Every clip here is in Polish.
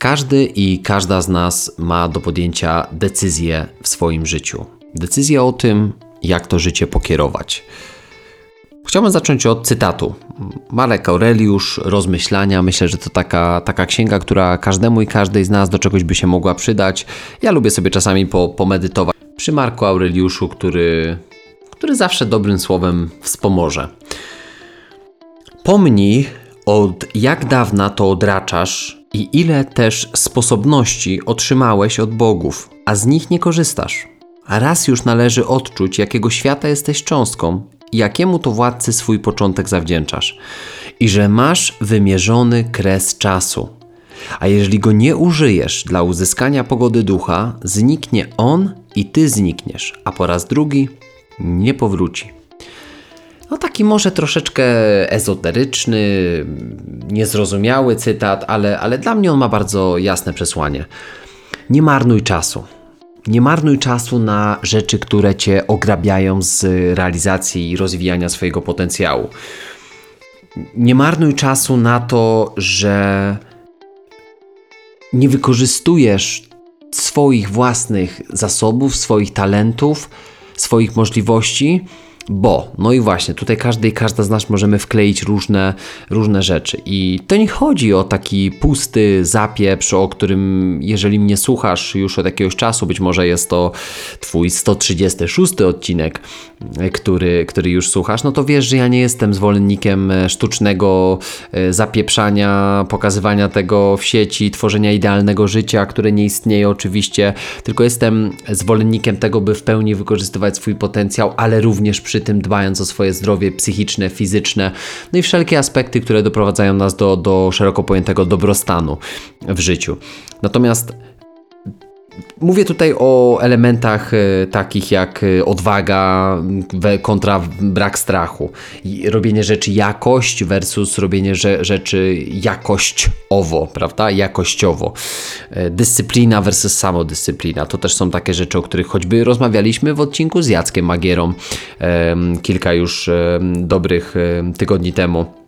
Każdy i każda z nas ma do podjęcia decyzję w swoim życiu. Decyzję o tym, jak to życie pokierować. Chciałbym zacząć od cytatu. Marek Aureliusz, Rozmyślania. Myślę, że to taka, taka księga, która każdemu i każdej z nas do czegoś by się mogła przydać. Ja lubię sobie czasami po, pomedytować przy Marku Aureliuszu, który, który zawsze dobrym słowem wspomoże. Pomnij, od jak dawna to odraczasz i ile też sposobności otrzymałeś od bogów, a z nich nie korzystasz. Raz już należy odczuć, jakiego świata jesteś cząstką i jakiemu to władcy swój początek zawdzięczasz, i że masz wymierzony kres czasu. A jeżeli go nie użyjesz dla uzyskania pogody ducha, zniknie on i ty znikniesz, a po raz drugi nie powróci. No taki może troszeczkę ezoteryczny, niezrozumiały cytat, ale, ale dla mnie on ma bardzo jasne przesłanie. Nie marnuj czasu. Nie marnuj czasu na rzeczy, które cię ograbiają z realizacji i rozwijania swojego potencjału. Nie marnuj czasu na to, że nie wykorzystujesz swoich własnych zasobów, swoich talentów, swoich możliwości bo, no i właśnie, tutaj każdy i każda z nas możemy wkleić różne, różne rzeczy. I to nie chodzi o taki pusty zapieprz, o którym, jeżeli mnie słuchasz już od jakiegoś czasu, być może jest to Twój 136 odcinek, który, który już słuchasz, no to wiesz, że ja nie jestem zwolennikiem sztucznego e, zapieprzania, pokazywania tego w sieci, tworzenia idealnego życia, które nie istnieje oczywiście, tylko jestem zwolennikiem tego, by w pełni wykorzystywać swój potencjał, ale również przy tym dbając o swoje zdrowie psychiczne, fizyczne, no i wszelkie aspekty, które doprowadzają nas do, do szeroko pojętego dobrostanu w życiu. Natomiast Mówię tutaj o elementach e, takich jak e, odwaga kontra brak strachu. Robienie rzeczy jakość versus robienie rzeczy jakościowo, prawda? Jakościowo. E, dyscyplina versus samodyscyplina. To też są takie rzeczy, o których choćby rozmawialiśmy w odcinku z Jackiem Magierą kilka już dobrych tygodni temu.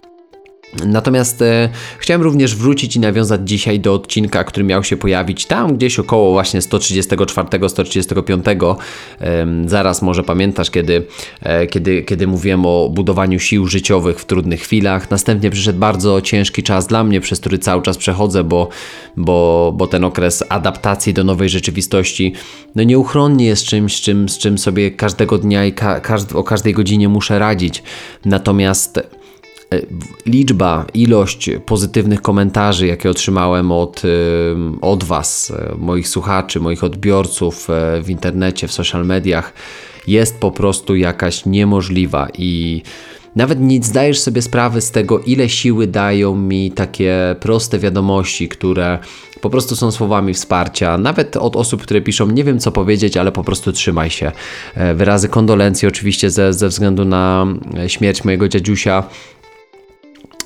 Natomiast e, chciałem również wrócić i nawiązać dzisiaj do odcinka, który miał się pojawić tam gdzieś około właśnie 134-135. E, zaraz może pamiętasz, kiedy, e, kiedy, kiedy mówiłem o budowaniu sił życiowych w trudnych chwilach. Następnie przyszedł bardzo ciężki czas dla mnie, przez który cały czas przechodzę, bo, bo, bo ten okres adaptacji do nowej rzeczywistości no nieuchronnie jest czymś, czym, z czym sobie każdego dnia i ka o każdej godzinie muszę radzić. Natomiast liczba, ilość pozytywnych komentarzy, jakie otrzymałem od, od Was, e, moich słuchaczy, moich odbiorców e, w internecie, w social mediach, jest po prostu jakaś niemożliwa i nawet nie zdajesz sobie sprawy z tego, ile siły dają mi takie proste wiadomości, które po prostu są słowami wsparcia, nawet od osób, które piszą, nie wiem co powiedzieć, ale po prostu trzymaj się. Wyrazy kondolencji oczywiście ze, ze względu na śmierć mojego dziadziusia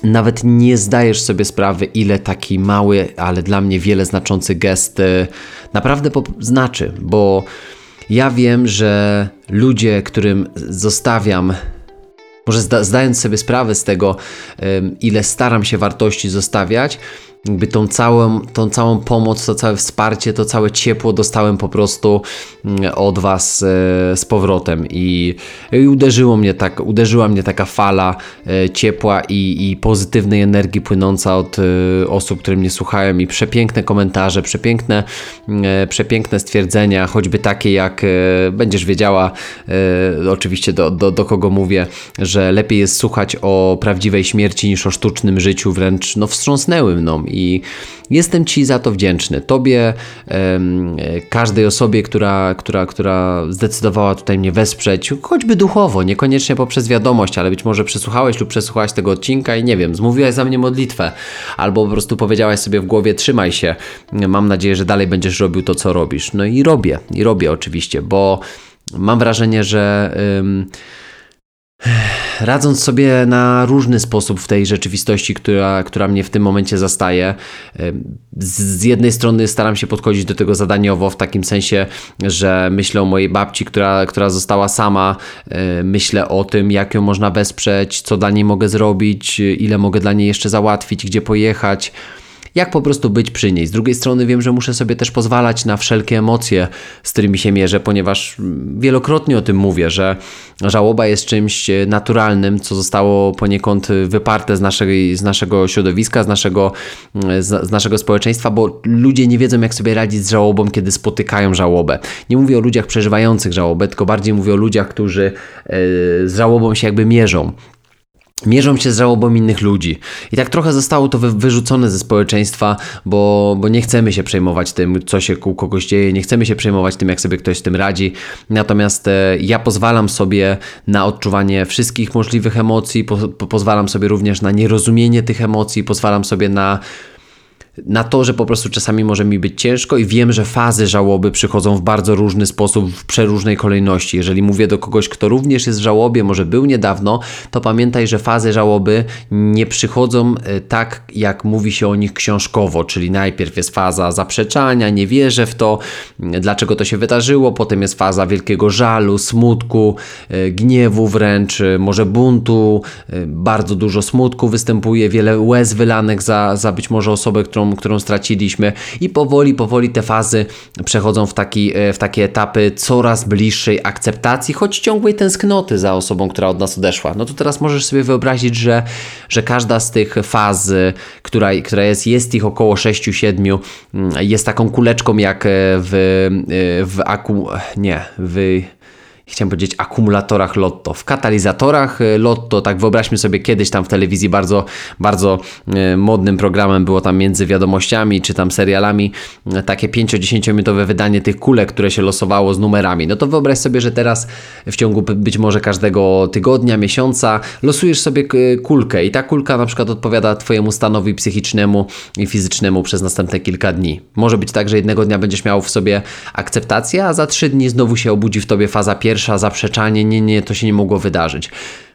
nawet nie zdajesz sobie sprawy, ile taki mały, ale dla mnie wiele znaczący gest y, naprawdę znaczy, bo ja wiem, że ludzie, którym zostawiam, może zdając sobie sprawę z tego, ile staram się wartości zostawiać, jakby tą całą, tą całą pomoc, to całe wsparcie, to całe ciepło dostałem po prostu mm, od Was e, z powrotem. I, i uderzyło mnie tak, uderzyła mnie taka fala e, ciepła i, i pozytywnej energii płynąca od e, osób, które mnie słuchają. I przepiękne komentarze, przepiękne, przepiękne stwierdzenia, choćby takie jak będziesz wiedziała oczywiście do, do, do kogo mówię, że lepiej jest słuchać o prawdziwej śmierci niż o sztucznym życiu, wręcz no wstrząsnęły mną i jestem Ci za to wdzięczny. Tobie, każdej osobie, która, która, która zdecydowała tutaj mnie wesprzeć, choćby duchowo, niekoniecznie poprzez wiadomość, ale być może przesłuchałeś lub przesłuchałaś tego odcinka i nie wiem, zmówiłaś za mnie modlitwę, albo po prostu powiedziałaś sobie w głowie, trzymaj się, mam nadzieję, że dalej będziesz robił to, co robisz. No i robię, i robię oczywiście, bo mam wrażenie, że radząc sobie na różny sposób w tej rzeczywistości, która, która mnie w tym momencie zastaje. Z jednej strony staram się podchodzić do tego zadaniowo, w takim sensie, że myślę o mojej babci, która, która została sama, myślę o tym, jak ją można wesprzeć, co dla niej mogę zrobić, ile mogę dla niej jeszcze załatwić, gdzie pojechać jak po prostu być przy niej. Z drugiej strony wiem, że muszę sobie też pozwalać na wszelkie emocje, z którymi się mierzę, ponieważ wielokrotnie o tym mówię, że żałoba jest czymś naturalnym, co zostało poniekąd wyparte z, naszej, z naszego środowiska, z naszego, z, z naszego społeczeństwa, bo ludzie nie wiedzą, jak sobie radzić z żałobą, kiedy spotykają żałobę. Nie mówię o ludziach przeżywających żałobę, tylko bardziej mówię o ludziach, którzy e, z żałobą się jakby mierzą mierzą się z żałobą innych ludzi. I tak trochę zostało to wyrzucone ze społeczeństwa, bo, bo nie chcemy się przejmować tym, co się u kogoś dzieje, nie chcemy się przejmować tym, jak sobie ktoś z tym radzi. Natomiast e, ja pozwalam sobie na odczuwanie wszystkich możliwych emocji, po, pozwalam sobie również na nierozumienie tych emocji, pozwalam sobie na na to, że po prostu czasami może mi być ciężko i wiem, że fazy żałoby przychodzą w bardzo różny sposób, w przeróżnej kolejności. Jeżeli mówię do kogoś, kto również jest w żałobie, może był niedawno, to pamiętaj, że fazy żałoby nie przychodzą e, tak, jak mówi się o nich książkowo, czyli najpierw jest faza zaprzeczania, nie wierzę w to, dlaczego to się wydarzyło, potem jest faza wielkiego żalu, smutku, e, gniewu wręcz, e, może buntu, bardzo dużo smutku występuje, wiele łez wylanych za, za być może osobę, którą którą, straciliśmy i powoli, powoli te fazy przechodzą w, taki, e, w takie etapy coraz bliższej akceptacji, choć ciągłej tęsknoty za osobą, która od nas odeszła. No to teraz możesz sobie wyobrazić, że, że każda z tych faz, która, która jest, jest ich około 6-7, mm, jest taką kuleczką jak w, w aku... nie, w chciałem powiedzieć akumulatorach Lotto. W katalizatorach e, Lotto, tak wyobraźmy sobie kiedyś tam w telewizji bardzo, bardzo e, modnym programem było tam między wiadomościami czy tam serialami e, takie 5-10 minutowe wydanie tych kulek, które się losowało z numerami. No to wyobraź sobie, że teraz w ciągu być może każdego tygodnia, miesiąca losujesz sobie kulkę i ta kulka na przykład odpowiada Twojemu stanowi psychicznemu i fizycznemu przez następne kilka dni. Może być tak, że jednego dnia będziesz miał w sobie akceptację, a za trzy dni znowu się obudzi w Tobie faza pierwsza pierwsza, zaprzeczanie, nie, nie, to się nie mogło wydarzyć.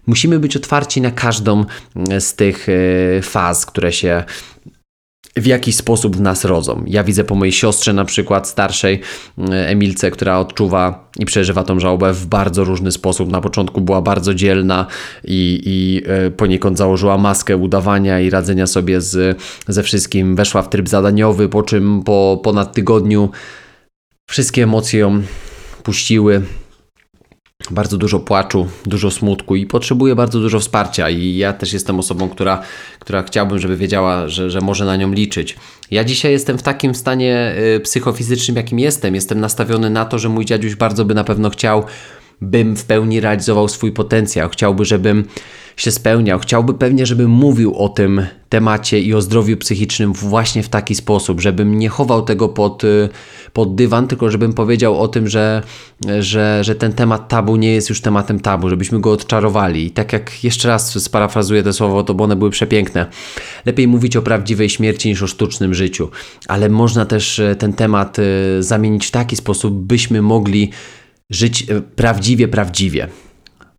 Musimy być otwarci na każdą z tych e, faz, które się w jakiś sposób w nas rodzą. Ja widzę po mojej siostrze, na przykład starszej e, Emilce, która odczuwa i przeżywa tą żałobę w bardzo różny sposób. Na początku była bardzo dzielna i, i e, poniekąd założyła maskę udawania i radzenia sobie z, ze wszystkim. Weszła w tryb zadaniowy, po czym po ponad tygodniu wszystkie emocje ją puściły bardzo dużo płaczu, dużo smutku i potrzebuje bardzo dużo wsparcia. I ja też jestem osobą, która, która chciałbym, żeby wiedziała, że, że może na nią liczyć. Ja dzisiaj jestem w takim stanie y, psychofizycznym, jakim jestem. Jestem nastawiony na to, że mój dziaduś bardzo by na pewno chciał, bym w pełni realizował swój potencjał. Chciałby, żebym się spełniał. Chciałby pewnie, żebym mówił o tym temacie i o zdrowiu psychicznym właśnie w taki sposób, żebym nie chował tego pod, y, pod dywan, tylko żebym powiedział o tym, że, że, że ten temat tabu nie jest już tematem tabu, żebyśmy go odczarowali. I tak jak jeszcze raz sparafrazuję te słowo, to bo one były przepiękne. Lepiej mówić o prawdziwej śmierci niż o sztucznym życiu, ale można też y, ten temat y, zamienić w taki sposób, byśmy mogli żyć prawdziwie, prawdziwie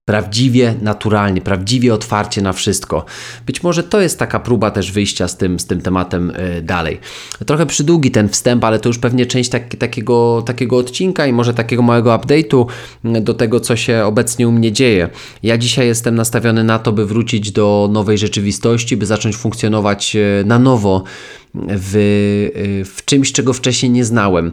prawdziwie naturalnie, prawdziwie otwarcie na wszystko. Być może to jest taka próba też wyjścia z tym, z tym tematem y, dalej. Trochę przydługi ten wstęp, ale to już pewnie część tak, takiego, takiego odcinka i może takiego małego update'u y, do tego, co się obecnie u mnie dzieje. Ja dzisiaj jestem nastawiony na to, by wrócić do nowej rzeczywistości, by zacząć funkcjonować y, na nowo w, w czymś, czego wcześniej nie znałem.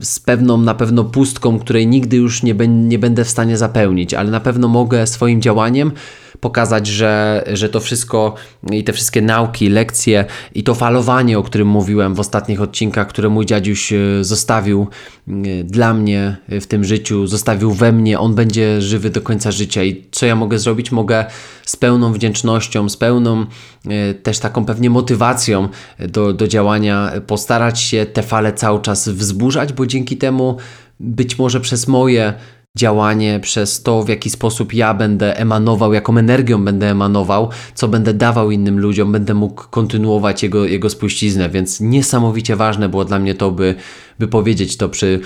Z pewną na pewno pustką, której nigdy już nie, nie będę w stanie zapełnić, ale na pewno mogę swoim działaniem pokazać, że, że to wszystko i te wszystkie nauki, lekcje i to falowanie, o którym mówiłem w ostatnich odcinkach, które mój dziadziuś e, zostawił e, dla mnie w tym życiu, zostawił we mnie, on będzie żywy do końca życia. I co ja mogę zrobić? Mogę z pełną wdzięcznością, z pełną e, też taką pewnie motywacją do, do działania postarać się te fale cały czas wzburzać, bo dzięki temu być może przez moje działanie, przez to, w jaki sposób ja będę emanował, jaką energią będę emanował, co będę dawał innym ludziom, będę mógł kontynuować jego, jego spuściznę, więc niesamowicie ważne było dla mnie to, by, by powiedzieć to przy,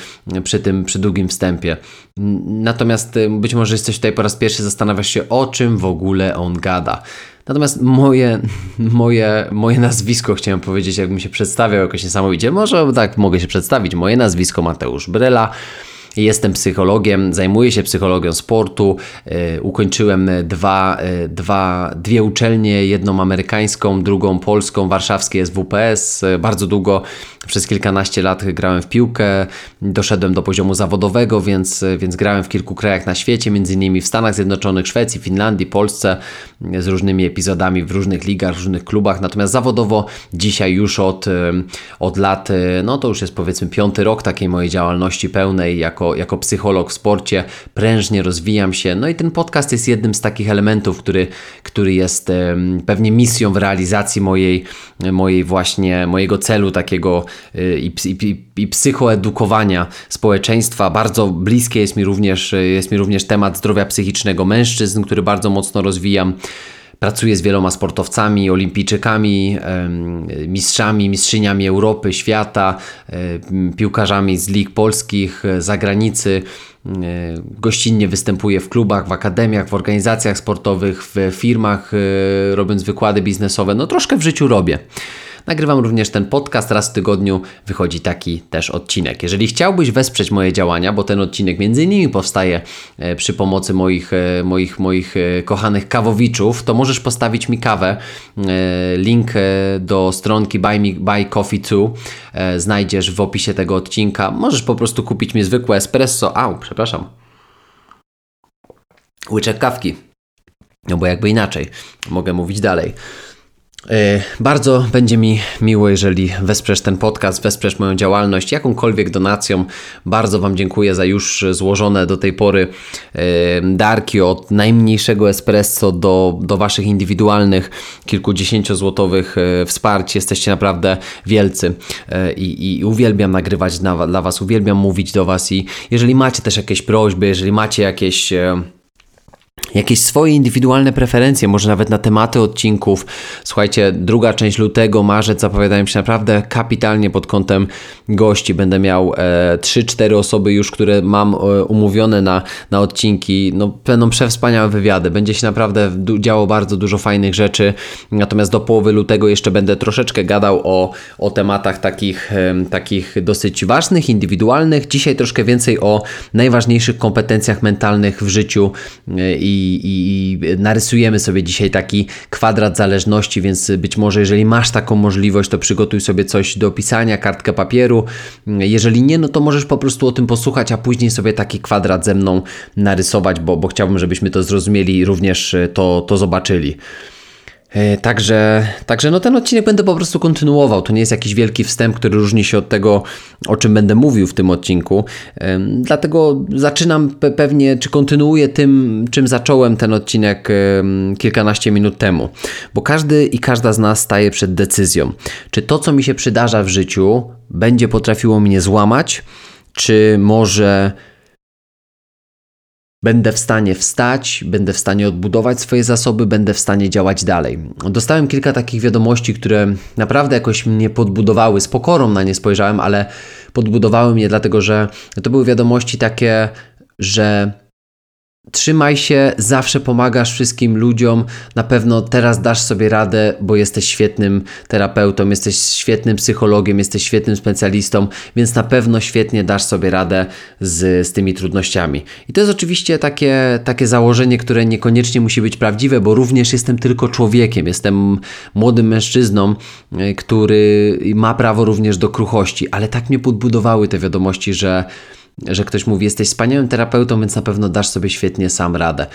przy tym przy długim wstępie. Natomiast y, być może jesteś tutaj po raz pierwszy, zastanawiasz się, o czym w ogóle on gada. Natomiast moje, moje, moje nazwisko, chciałem powiedzieć, jakbym się przedstawiał jakoś niesamowicie. Może tak mogę się przedstawić. Moje nazwisko Mateusz Brela. Jestem psychologiem, zajmuję się psychologią sportu. E, ukończyłem dwa, e, dwa, dwie uczelnie, jedną amerykańską, drugą polską, warszawskie SWPS. Bardzo długo, przez kilkanaście lat grałem w piłkę. Doszedłem do poziomu zawodowego, więc, więc grałem w kilku krajach na świecie, między innymi w Stanach Zjednoczonych, Szwecji, Finlandii, Polsce, z różnymi epizodami w różnych ligach, w różnych klubach. Natomiast zawodowo dzisiaj już od, od lat, no to już jest powiedzmy piąty rok takiej mojej działalności pełnej jako, jako psycholog w sporcie, prężnie rozwijam się. No i ten podcast jest jednym z takich elementów, który, który jest pewnie misją w realizacji mojej, mojej właśnie, mojego celu takiego y, i, i, i psychoedukowania społeczeństwa. Bardzo bliskie jest mi również, jest mi również temat zdrowia psychicznego mężczyzn, który bardzo mocno rozwijam. Pracuję z wieloma sportowcami, olimpijczykami, mistrzami, mistrzyniami Europy, świata, piłkarzami z lig polskich, e, zagranicy. E, gościnnie występuję w klubach, w akademiach, w organizacjach sportowych, w firmach, e, robiąc wykłady biznesowe. No troszkę w życiu robię. Nagrywam również ten podcast, raz w tygodniu wychodzi taki też odcinek. Jeżeli chciałbyś wesprzeć moje działania, bo ten odcinek między innymi powstaje e, przy pomocy moich, e, moich, moich e, kochanych kawowiczów, to możesz postawić mi kawę. Link do stronki Buy, Me, Buy Coffee 2 znajdziesz w opisie tego odcinka. Możesz po prostu kupić mi zwykłe espresso. Au, przepraszam. Łyczek kawki. No bo jakby inaczej, mogę mówić dalej. E, bardzo będzie mi miło, jeżeli wesprzesz ten podcast, wesprzesz moją działalność jakąkolwiek donacją. Bardzo Wam dziękuję za już złożone do tej pory e, darki od najmniejszego espresso do, do Waszych indywidualnych kilkudziesięciozłotowych e, wsparć. Jesteście naprawdę wielcy i, i uwielbiam nagrywać dla Was, uwielbiam mówić do Was i jeżeli macie też jakieś prośby, jeżeli macie jakieś jakieś swoje indywidualne preferencje, może nawet na tematy odcinków. Słuchajcie, druga część lutego, marzec zapowiadają się naprawdę kapitalnie pod kątem gości. Będę miał e, 3-4 osoby już, które mam e, umówione na, na odcinki. No, będą przewspaniałe wywiady. Będzie się naprawdę działo bardzo dużo fajnych rzeczy. Natomiast do połowy lutego jeszcze będę troszeczkę gadał o, o tematach takich, e, takich dosyć ważnych, indywidualnych. Dzisiaj troszkę więcej o najważniejszych kompetencjach mentalnych w życiu e, i narysujemy sobie dzisiaj taki kwadrat zależności, więc być może jeżeli masz taką możliwość, to przygotuj sobie coś do pisania, kartkę papieru. Jeżeli nie, no to możesz po prostu o tym posłuchać, a później sobie taki kwadrat ze mną narysować, bo, bo chciałbym, żebyśmy to zrozumieli i również to, to zobaczyli. E, także, także no ten odcinek będę po prostu kontynuował. To nie jest jakiś wielki wstęp, który różni się od tego, o czym będę mówił w tym odcinku. Dlatego zaczynam pewnie, czy kontynuuję tym, czym zacząłem ten odcinek kilkanaście minut temu. Bo każdy i każda z nas staje przed decyzją, czy to, co mi się przydarza w życiu, będzie potrafiło mnie złamać, czy może Będę w stanie wstać, będę w stanie odbudować swoje zasoby, będę w stanie działać dalej. Dostałem kilka takich wiadomości, które naprawdę jakoś mnie podbudowały. Z pokorą na nie spojrzałem, ale podbudowały mnie, dlatego że to były wiadomości takie, że Trzymaj się, zawsze pomagasz wszystkim ludziom. Na pewno teraz dasz sobie radę, bo jesteś świetnym terapeutą, jesteś świetnym psychologiem, jesteś świetnym specjalistą, więc na pewno świetnie dasz sobie radę z, z tymi trudnościami. I to jest oczywiście takie, takie założenie, które niekoniecznie musi być prawdziwe, bo również jestem tylko człowiekiem. Jestem młodym mężczyzną, e, który ma prawo również do kruchości, ale tak mnie podbudowały te wiadomości, że że ktoś mówi, jesteś wspaniałym terapeutą, więc na pewno dasz sobie świetnie sam radę.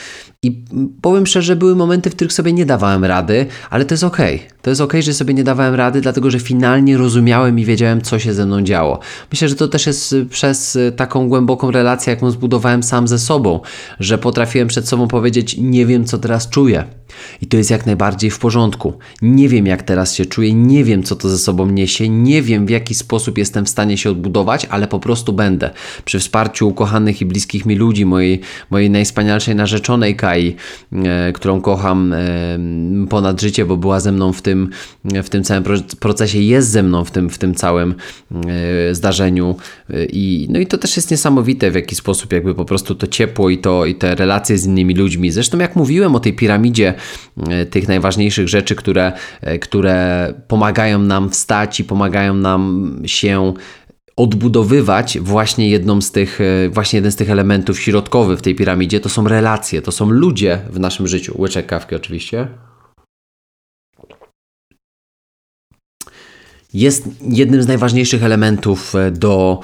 I powiem szczerze, były momenty, w których sobie nie dawałem rady, ale to jest ok. To jest ok, że sobie nie dawałem rady, dlatego że finalnie rozumiałem i wiedziałem, co się ze mną działo. Myślę, że to też jest przez taką głęboką relację, jaką zbudowałem sam ze sobą, że potrafiłem przed sobą powiedzieć, nie wiem, co teraz czuję. I to jest jak najbardziej w porządku. Nie wiem, jak teraz się czuję, nie wiem, co to ze sobą niesie, nie wiem, w jaki sposób jestem w stanie się odbudować, ale po prostu będę. Przy wsparciu ukochanych i bliskich mi ludzi, mojej, mojej najwspanialszej narzeczonej Kai, e, którą kocham e, ponad życie, bo była ze mną w tym, w tym całym procesie, jest ze mną w tym, w tym całym e, zdarzeniu. E, I, no i to też jest niesamowite, w jaki sposób jakby po prostu to ciepło i, to, i te relacje z innymi ludźmi. Zresztą jak mówiłem o tej piramidzie, E, tych najważniejszych rzeczy, które, e, które pomagają nam wstać i pomagają nam się odbudowywać właśnie jedną z tych, e, właśnie jeden z tych elementów środkowych w tej piramidzie, to są relacje, to są ludzie w naszym życiu. Łyczek kawki oczywiście. Jest jednym z najważniejszych elementów e, do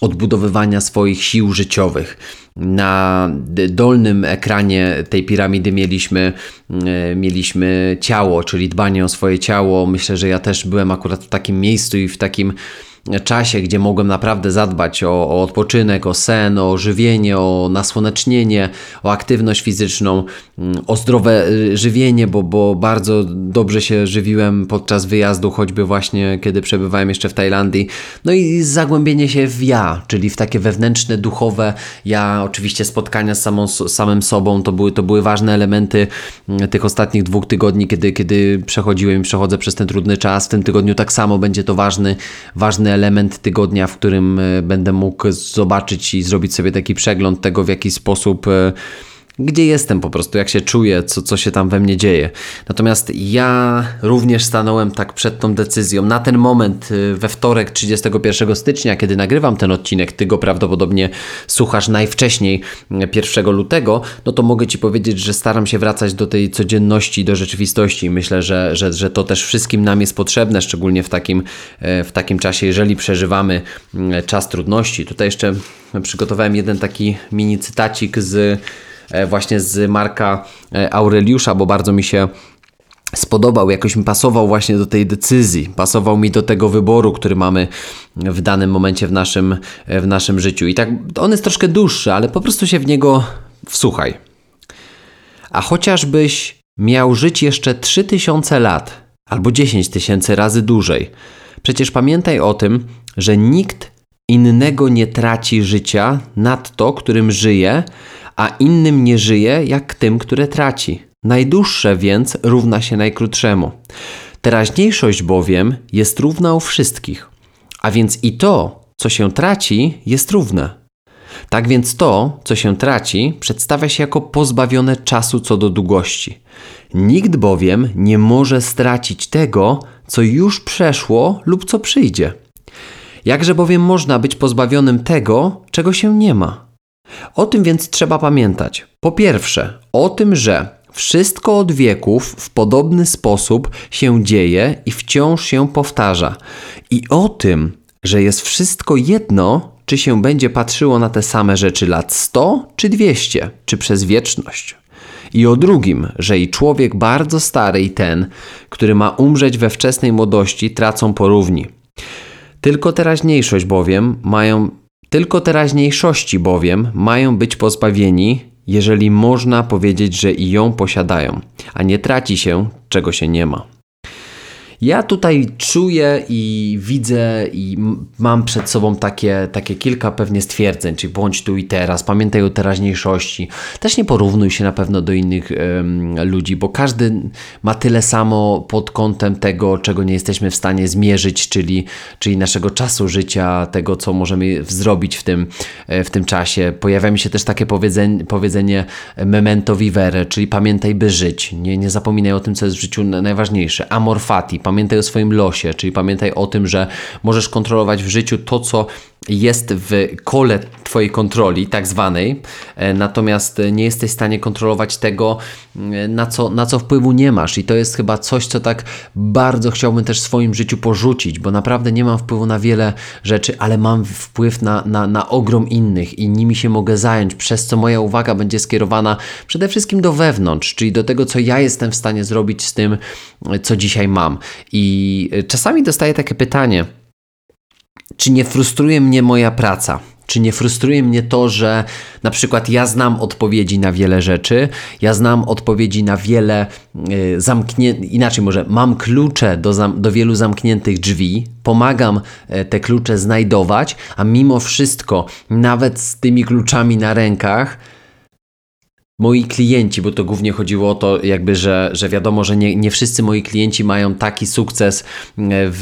odbudowywania swoich sił życiowych. Na dolnym ekranie tej piramidy mieliśmy, e, mieliśmy ciało, czyli dbanie o swoje ciało. Myślę, że ja też byłem akurat w takim miejscu i w takim czasie, gdzie mogłem naprawdę zadbać o, o, odpoczynek, o sen, o żywienie, o nasłonecznienie, o aktywność fizyczną, mm, o zdrowe y, żywienie, bo, bo bardzo dobrze się żywiłem podczas wyjazdu, choćby właśnie kiedy przebywałem jeszcze w Tajlandii. No i zagłębienie się w ja, czyli w takie wewnętrzne, duchowe ja, oczywiście spotkania z samą, samym sobą, to były, to były ważne elementy mm, tych ostatnich dwóch tygodni, kiedy, kiedy przechodziłem i przechodzę przez ten trudny czas. W tym tygodniu tak samo będzie to ważny, ważny element tygodnia, w którym e, będę mógł zobaczyć i zrobić sobie taki przegląd tego, w jaki sposób e, gdzie jestem po prostu, jak się czuję, co, co się tam we mnie dzieje. Natomiast ja również stanąłem tak przed tą decyzją. Na ten moment, y, we wtorek 31 stycznia, kiedy nagrywam ten odcinek, ty go prawdopodobnie słuchasz najwcześniej 1 y, lutego, no to mogę ci powiedzieć, że staram się wracać do tej codzienności, do rzeczywistości. Myślę, że, że, że to też wszystkim nam jest potrzebne, szczególnie w takim, y, w takim czasie, jeżeli przeżywamy czas trudności. Tutaj jeszcze przygotowałem jeden taki mini cytacik z właśnie z Marka e, Aureliusza, bo bardzo mi się spodobał, jakoś mi pasował właśnie do tej decyzji, pasował mi do tego wyboru, który mamy w danym momencie w naszym, e, w naszym życiu. I tak on jest troszkę dłuższy, ale po prostu się w niego wsłuchaj. A chociażbyś miał żyć jeszcze 3000 lat albo 10 tysięcy razy dłużej, przecież pamiętaj o tym, że nikt innego nie traci życia nad to, którym żyje, a innym nie żyje jak tym, które traci. Najdłuższe więc równa się najkrótszemu. Teraźniejszość bowiem jest równa u wszystkich, a więc i to, co się traci, jest równe. Tak więc to, co się traci, przedstawia się jako pozbawione czasu co do długości. Nikt bowiem nie może stracić tego, co już przeszło lub co przyjdzie. Jakże bowiem można być pozbawionym tego, czego się nie ma? O tym więc trzeba pamiętać. Po pierwsze, o tym, że wszystko od wieków w podobny sposób się dzieje i wciąż się powtarza. I o tym, że jest wszystko jedno, czy się będzie patrzyło na te same rzeczy lat 100 czy 200, czy przez wieczność. I o drugim, że i człowiek bardzo stary i ten, który ma umrzeć we wczesnej młodości, tracą porówni. Tylko teraźniejszość bowiem mają tylko teraźniejszości bowiem mają być pozbawieni, jeżeli można powiedzieć, że i ją posiadają, a nie traci się, czego się nie ma. Ja tutaj czuję i widzę i mam przed sobą takie, takie kilka pewnie stwierdzeń, czyli bądź tu i teraz, pamiętaj o teraźniejszości. Też nie porównuj się na pewno do innych um, ludzi, bo każdy ma tyle samo pod kątem tego, czego nie jesteśmy w stanie zmierzyć, czyli, czyli naszego czasu życia, tego, co możemy zrobić w tym, e, w tym czasie. Pojawia mi się też takie powiedzenie, powiedzenie memento vivere, czyli pamiętaj, by żyć. Nie, nie zapominaj o tym, co jest w życiu najważniejsze. Amor fati, pamiętaj o swoim losie, czyli pamiętaj o tym, że możesz kontrolować w życiu to, co jest w kole Twojej kontroli, tak zwanej, e, natomiast nie jesteś w stanie kontrolować tego, e, na co, na co wpływu nie masz. I to jest chyba coś, co tak bardzo chciałbym też w swoim życiu porzucić, bo naprawdę nie mam wpływu na wiele rzeczy, ale mam wpływ na, na, na ogrom innych i nimi się mogę zająć, przez co moja uwaga będzie skierowana przede wszystkim do wewnątrz, czyli do tego, co ja jestem w stanie zrobić z tym, co dzisiaj mam. I e, czasami dostaję takie pytanie, czy nie frustruje mnie moja praca? Czy nie frustruje mnie to, że na przykład ja znam odpowiedzi na wiele rzeczy, ja znam odpowiedzi na wiele y, zamkniętych, inaczej może, mam klucze do, do wielu zamkniętych drzwi, pomagam y, te klucze znajdować, a mimo wszystko, nawet z tymi kluczami na rękach, moi klienci, bo to głównie chodziło o to, jakby, że, że wiadomo, że nie, nie wszyscy moi klienci mają taki sukces e, w,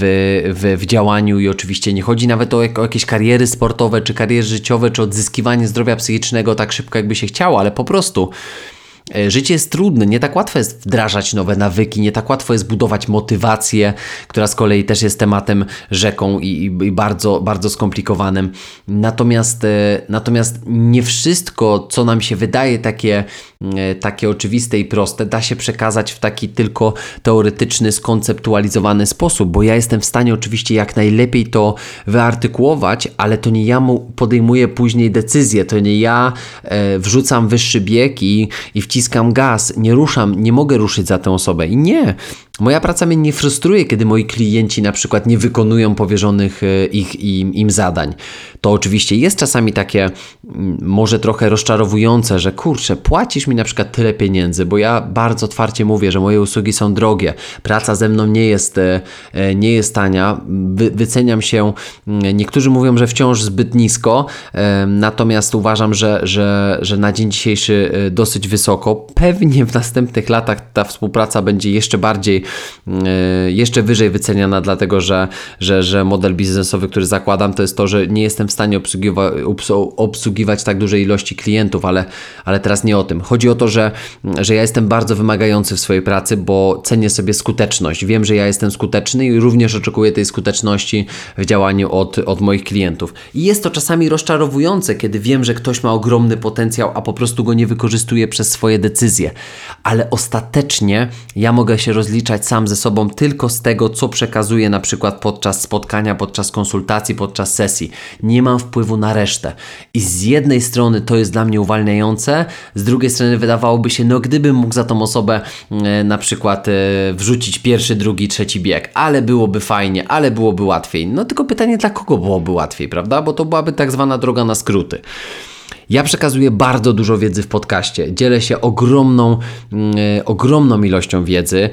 w, w działaniu i oczywiście nie chodzi nawet o, o jakieś kariery sportowe, czy kariery życiowe, czy odzyskiwanie zdrowia psychicznego tak szybko, jakby się chciało, ale po prostu życie jest trudne, nie tak łatwo jest wdrażać nowe nawyki, nie tak łatwo jest budować motywację, która z kolei też jest tematem rzeką i, i, bardzo, bardzo skomplikowanym. Natomiast, e, natomiast nie wszystko, co nam się wydaje takie, e, takie oczywiste i proste, da się przekazać w taki tylko teoretyczny, skonceptualizowany sposób, bo ja jestem w stanie oczywiście jak najlepiej to wyartykułować, ale to nie ja mu podejmuję później decyzję, to nie ja e, wrzucam wyższy bieg i, i wciskam gaz, nie ruszam, nie mogę ruszyć za tę osobę. I nie, Moja praca mnie nie frustruje, kiedy moi klienci na przykład nie wykonują powierzonych e, ich, im, im zadań. To oczywiście jest czasami takie mm, może trochę rozczarowujące, że kurczę, płacisz mi na przykład tyle pieniędzy, bo ja bardzo otwarcie mówię, że moje usługi są drogie, praca ze mną nie jest, e, e, nie jest tania, Wy, wyceniam się, mm, niektórzy mówią, że wciąż zbyt nisko, natomiast uważam, że, że, że na dzień dzisiejszy dosyć wysoko. Pewnie w następnych latach ta współpraca będzie jeszcze bardziej jeszcze wyżej wyceniana, dlatego że, że, że model biznesowy, który zakładam, to jest to, że nie jestem w stanie obsługiwa, obsługiwać tak dużej ilości klientów, ale, ale teraz nie o tym. Chodzi o to, że, że ja jestem bardzo wymagający w swojej pracy, bo cenię sobie skuteczność. Wiem, że ja jestem skuteczny i również oczekuję tej skuteczności w działaniu od, od moich klientów. I jest to czasami rozczarowujące, kiedy wiem, że ktoś ma ogromny potencjał, a po prostu go nie wykorzystuje przez swoje decyzje. Ale ostatecznie ja mogę się rozliczać sam ze sobą tylko z tego, co przekazuję na przykład podczas spotkania, podczas konsultacji, podczas sesji. Nie mam wpływu na resztę. I z jednej strony to jest dla mnie uwalniające, z drugiej strony wydawałoby się, no gdybym mógł za tą osobę e, na przykład e, wrzucić pierwszy, drugi, trzeci bieg, ale byłoby fajnie, ale byłoby łatwiej. No tylko pytanie, dla kogo byłoby łatwiej, prawda? Bo to byłaby tak zwana droga na skróty. Ja przekazuję bardzo dużo wiedzy w podcaście. Dzielę się ogromną, yy, ogromną ilością wiedzy.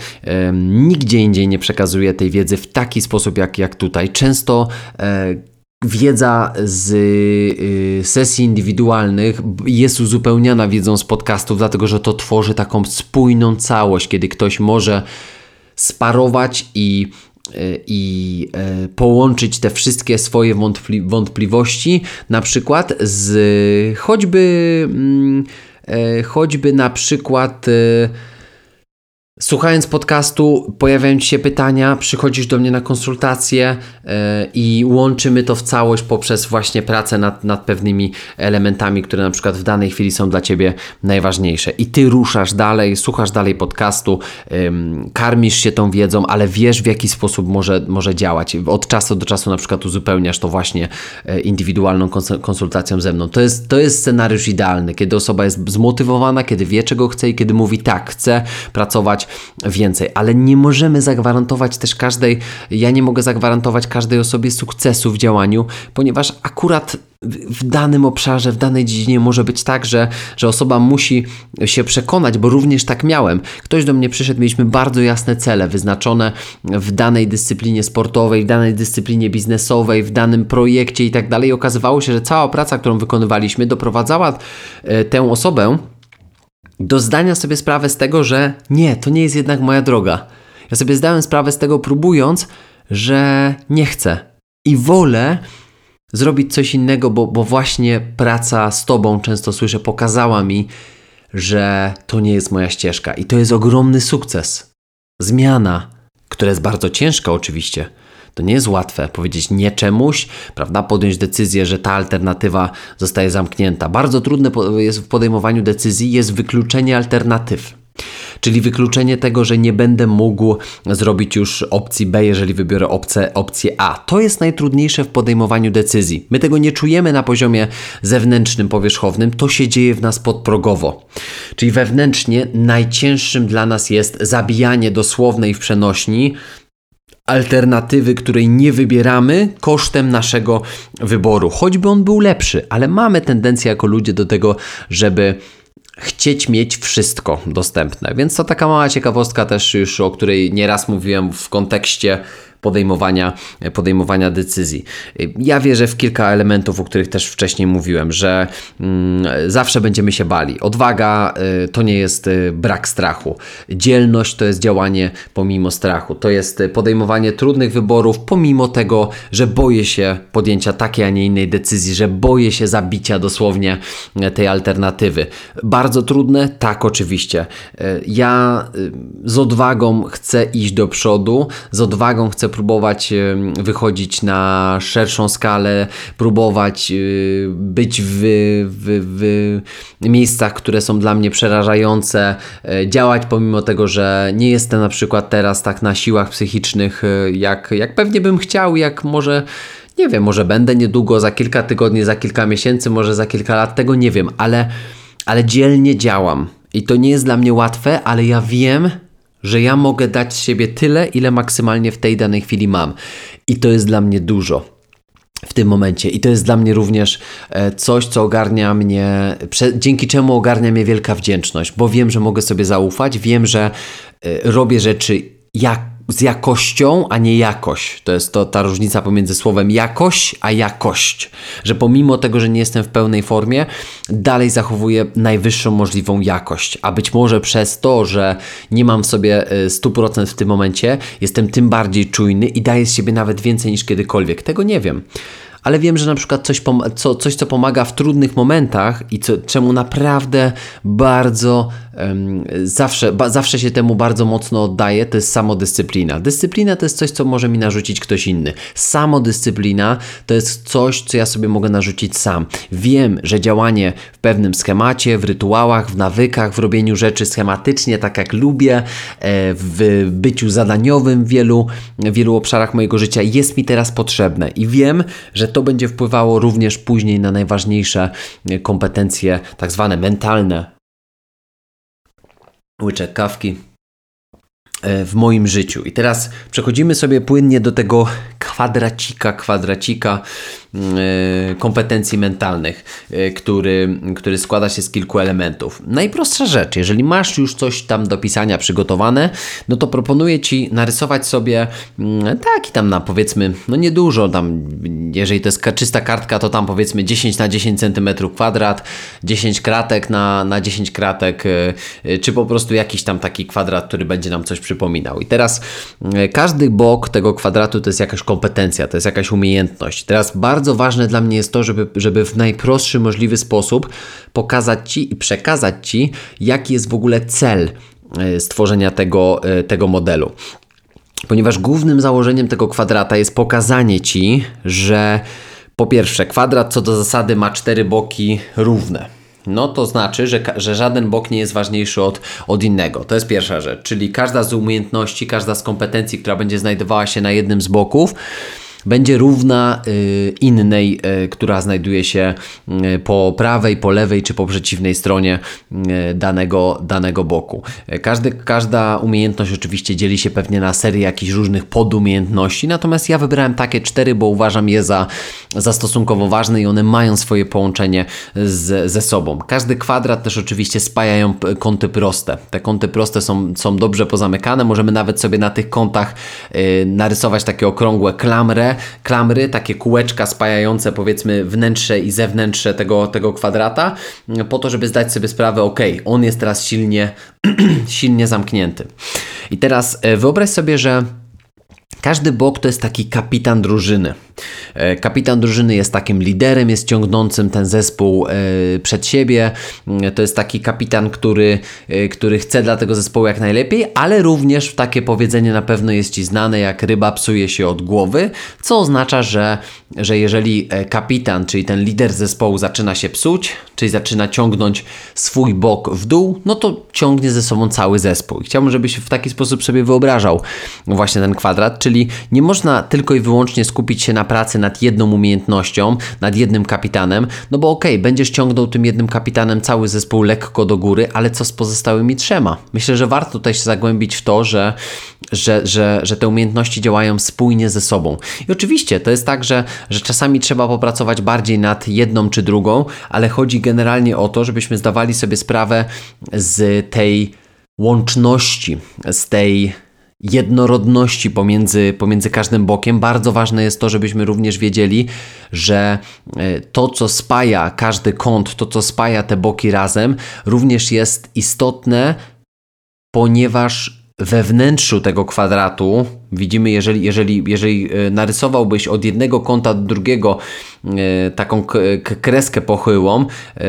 Nigdzie indziej nie przekazuję tej wiedzy w taki sposób jak, jak tutaj. Często yy, wiedza z y, sesji indywidualnych jest uzupełniana wiedzą z podcastów, dlatego że to tworzy taką spójną całość, kiedy ktoś może sparować i i e, połączyć te wszystkie swoje wątpli wątpliwości, na przykład z choćby, mm, e, choćby na przykład Słuchając podcastu, pojawiają Ci się pytania, przychodzisz do mnie na konsultację yy, i łączymy to w całość poprzez właśnie pracę nad, nad pewnymi elementami, które na przykład w danej chwili są dla Ciebie najważniejsze. I Ty ruszasz dalej, słuchasz dalej podcastu, yy, karmisz się tą wiedzą, ale wiesz w jaki sposób może, może działać. Od czasu do czasu na przykład uzupełniasz to właśnie yy, indywidualną konsultacją ze mną. To jest, to jest scenariusz idealny, kiedy osoba jest zmotywowana, kiedy wie czego chce i kiedy mówi tak, chcę pracować więcej, ale nie możemy zagwarantować też każdej, ja nie mogę zagwarantować każdej osobie sukcesu w działaniu, ponieważ akurat w danym obszarze, w danej dziedzinie może być tak, że, że osoba musi się przekonać, bo również tak miałem. Ktoś do mnie przyszedł, mieliśmy bardzo jasne cele wyznaczone w danej dyscyplinie sportowej, w danej dyscyplinie biznesowej, w danym projekcie i tak dalej. Okazywało się, że cała praca, którą wykonywaliśmy, doprowadzała e, tę osobę do zdania sobie sprawę z tego, że nie, to nie jest jednak moja droga. Ja sobie zdałem sprawę z tego, próbując, że nie chcę i wolę zrobić coś innego, bo, bo właśnie praca z Tobą, często słyszę, pokazała mi, że to nie jest moja ścieżka. I to jest ogromny sukces. Zmiana, która jest bardzo ciężka, oczywiście to nie jest łatwe powiedzieć nie czemuś, prawda? Podjąć decyzję, że ta alternatywa zostaje zamknięta. Bardzo trudne jest w podejmowaniu decyzji jest wykluczenie alternatyw. Czyli wykluczenie tego, że nie będę mógł zrobić już opcji B, jeżeli wybiorę opcję, opcję A. To jest najtrudniejsze w podejmowaniu decyzji. My tego nie czujemy na poziomie zewnętrznym, powierzchownym, to się dzieje w nas podprogowo. Czyli wewnętrznie najcięższym dla nas jest zabijanie dosłownej w przenośni alternatywy, której nie wybieramy kosztem naszego wyboru, choćby on był lepszy, ale mamy tendencję jako ludzie do tego, żeby chcieć mieć wszystko dostępne. Więc to taka mała ciekawostka też już, o której nieraz mówiłem w kontekście podejmowania, podejmowania decyzji. Ja wierzę w kilka elementów, o których też wcześniej mówiłem, że mm, zawsze będziemy się bali. Odwaga y, to nie jest y, brak strachu. Dzielność to jest działanie pomimo strachu. To jest y, podejmowanie trudnych wyborów pomimo tego, że boję się podjęcia takiej, a nie innej decyzji, że boję się zabicia dosłownie tej alternatywy. Bardzo trudne? Tak, oczywiście. Ja z odwagą chcę iść do przodu, z odwagą chcę próbować wychodzić na szerszą skalę, próbować być w, w, w miejscach, które są dla mnie przerażające, e, działać pomimo tego, że nie jestem na przykład teraz tak na siłach psychicznych, e, jak, jak pewnie bym chciał, jak może nie wiem, może będę niedługo, za kilka tygodni, za kilka miesięcy, może za kilka lat, tego nie wiem, ale, ale dzielnie działam. I to nie jest dla mnie łatwe, ale ja wiem, że ja mogę dać siebie tyle, ile maksymalnie w tej danej chwili mam. I to jest dla mnie dużo w tym momencie. I to jest dla mnie również e, coś, co ogarnia mnie, dzięki czemu ogarnia mnie wielka wdzięczność, bo wiem, że mogę sobie zaufać, wiem, że e, robię rzeczy jak z jakością, a nie jakość. To jest to ta różnica pomiędzy słowem jakość a jakość. Że pomimo tego, że nie jestem w pełnej formie, dalej zachowuję najwyższą możliwą jakość. A być może przez to, że nie mam w sobie 100% e, w tym momencie, jestem tym bardziej czujny i daję z siebie nawet więcej niż kiedykolwiek. Tego nie wiem ale wiem, że na przykład coś, co, coś co pomaga w trudnych momentach i co, czemu naprawdę bardzo zawsze, ba, zawsze się temu bardzo mocno oddaję, to jest samodyscyplina. Dyscyplina to jest coś, co może mi narzucić ktoś inny. Samodyscyplina to jest coś, co ja sobie mogę narzucić sam. Wiem, że działanie w pewnym schemacie, w rytuałach, w nawykach, w robieniu rzeczy schematycznie, tak jak lubię, e, w byciu zadaniowym w wielu, w wielu obszarach mojego życia jest mi teraz potrzebne i wiem, że to będzie wpływało również później na najważniejsze kompetencje, tak zwane mentalne, łyczek kawki e, w moim życiu. I teraz przechodzimy sobie płynnie do tego kwadracika, kwadracika E, kompetencji mentalnych, e, który, który składa się z kilku elementów. Najprostsza rzecz, jeżeli masz już coś tam do pisania przygotowane, no to proponuję Ci narysować sobie mm, taki tam na powiedzmy, no niedużo, tam jeżeli to jest czysta kartka, to tam powiedzmy 10 na 10 cm kwadrat, 10 kratek na, na 10 kratek, e, czy po prostu jakiś tam taki kwadrat, który będzie nam coś przypominał. I teraz każdy bok tego kwadratu to jest jakaś kompetencja, to jest jakaś umiejętność. Teraz bardzo bardzo ważne dla mnie jest to, żeby, żeby w najprostszy możliwy sposób pokazać Ci i przekazać Ci, jaki jest w ogóle cel e, stworzenia tego, e, tego modelu. Ponieważ głównym założeniem tego kwadrata jest pokazanie Ci, że po pierwsze, kwadrat co do zasady ma cztery boki równe. No to znaczy, że, że żaden bok nie jest ważniejszy od, od innego. To jest pierwsza rzecz. Czyli każda z umiejętności, każda z kompetencji, która będzie znajdowała się na jednym z boków, będzie równa y, innej, y, która znajduje się y, po prawej, po lewej czy po przeciwnej stronie danego, danego boku. Każdy, każda umiejętność oczywiście dzieli się pewnie na serię jakichś różnych podumiejętności, natomiast ja wybrałem takie cztery, bo uważam je za, za stosunkowo ważne i one mają swoje połączenie z, ze sobą. Każdy kwadrat też oczywiście spajają kąty proste. Te kąty proste są, są dobrze pozamykane, możemy nawet sobie na tych kątach narysować takie okrągłe klamry, takie kółeczka spajające powiedzmy wnętrze i zewnętrzne tego, tego kwadrata, po to, żeby zdać sobie sprawę, ok, on jest teraz silnie, silnie zamknięty. I teraz e, wyobraź sobie, że każdy bok to jest taki kapitan drużyny. E, kapitan drużyny jest takim liderem, jest ciągnącym ten zespół e, przed siebie. Mm, to jest taki kapitan, który, e, który chce dla tego zespołu jak najlepiej, ale również takie powiedzenie na pewno jest Ci znane, jak ryba psuje się od głowy, co oznacza, że, że jeżeli kapitan, czyli ten lider zespołu zaczyna się psuć, czyli zaczyna ciągnąć swój bok w dół, no to ciągnie ze sobą cały zespół. I chciałbym, żebyś w taki sposób sobie wyobrażał właśnie ten kwadrat, czyli nie można tylko i wyłącznie skupić się na pracy nad jedną umiejętnością, nad jednym kapitanem, no bo okej, okay, będziesz ciągnął tym jednym kapitanem cały zespół lekko do góry, ale co z pozostałymi trzema? Myślę, że warto tutaj się zagłębić w to, że, że, że, że te umiejętności działają spójnie ze sobą. I oczywiście to jest tak, że, że czasami trzeba popracować bardziej nad jedną czy drugą, ale chodzi generalnie o to, żebyśmy zdawali sobie sprawę z tej łączności, z tej jednorodności pomiędzy, pomiędzy każdym bokiem. Bardzo ważne jest to, żebyśmy również wiedzieli, że e, to, co spaja każdy kąt, to, co spaja te boki razem, również jest istotne, ponieważ we wnętrzu tego kwadratu widzimy, jeżeli, jeżeli, jeżeli e, narysowałbyś od jednego kąta do drugiego e, taką kreskę pochyłą,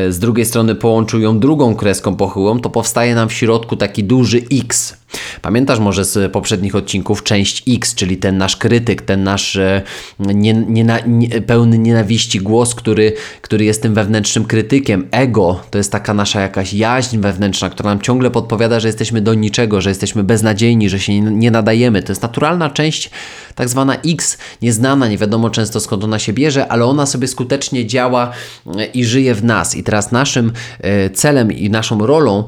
z drugiej strony połączył ją drugą kreską pochyłą, to powstaje nam w środku taki duży X. Pamiętasz może z poprzednich odcinków część X, czyli ten nasz krytyk, ten nasz e, nie, nie, nie, pełny nienawiści głos, który, który jest tym wewnętrznym krytykiem. Ego to jest taka nasza jakaś jaźń wewnętrzna, która nam ciągle podpowiada, że jesteśmy do niczego, że jesteśmy beznadziejni, że się nie, nadajemy. To jest naturalna część, tak zwana X, nieznana, nie wiadomo często skąd ona się bierze, ale ona sobie skutecznie działa e, i żyje w nas. I teraz naszym e, celem i naszą rolą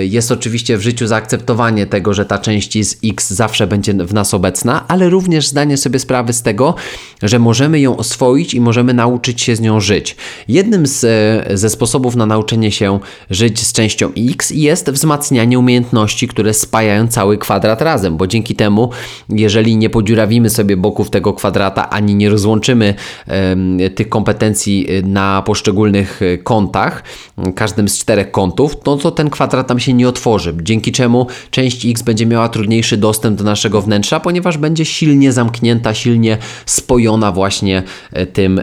jest oczywiście w życiu zaakceptowanie tego, że ta część z X zawsze będzie w nas obecna, ale również zdanie sobie sprawy z tego, że możemy ją oswoić i możemy nauczyć się z nią żyć. Jednym z, e, ze sposobów na nauczenie się żyć z częścią X jest wzmacnianie umiejętności, które spajają cały kwadrat razem, bo dzięki temu, jeżeli nie podziurawimy sobie boków tego kwadrata, ani nie rozłączymy tych kompetencji e, na poszczególnych e, kątach, każdym z czterech kątów, to, to ten kwadrat tam się nie otworzy, dzięki czemu część X będzie miała trudniejszy dostęp do naszego wnętrza, ponieważ będzie silnie zamknięta, silnie spojona właśnie e, tym,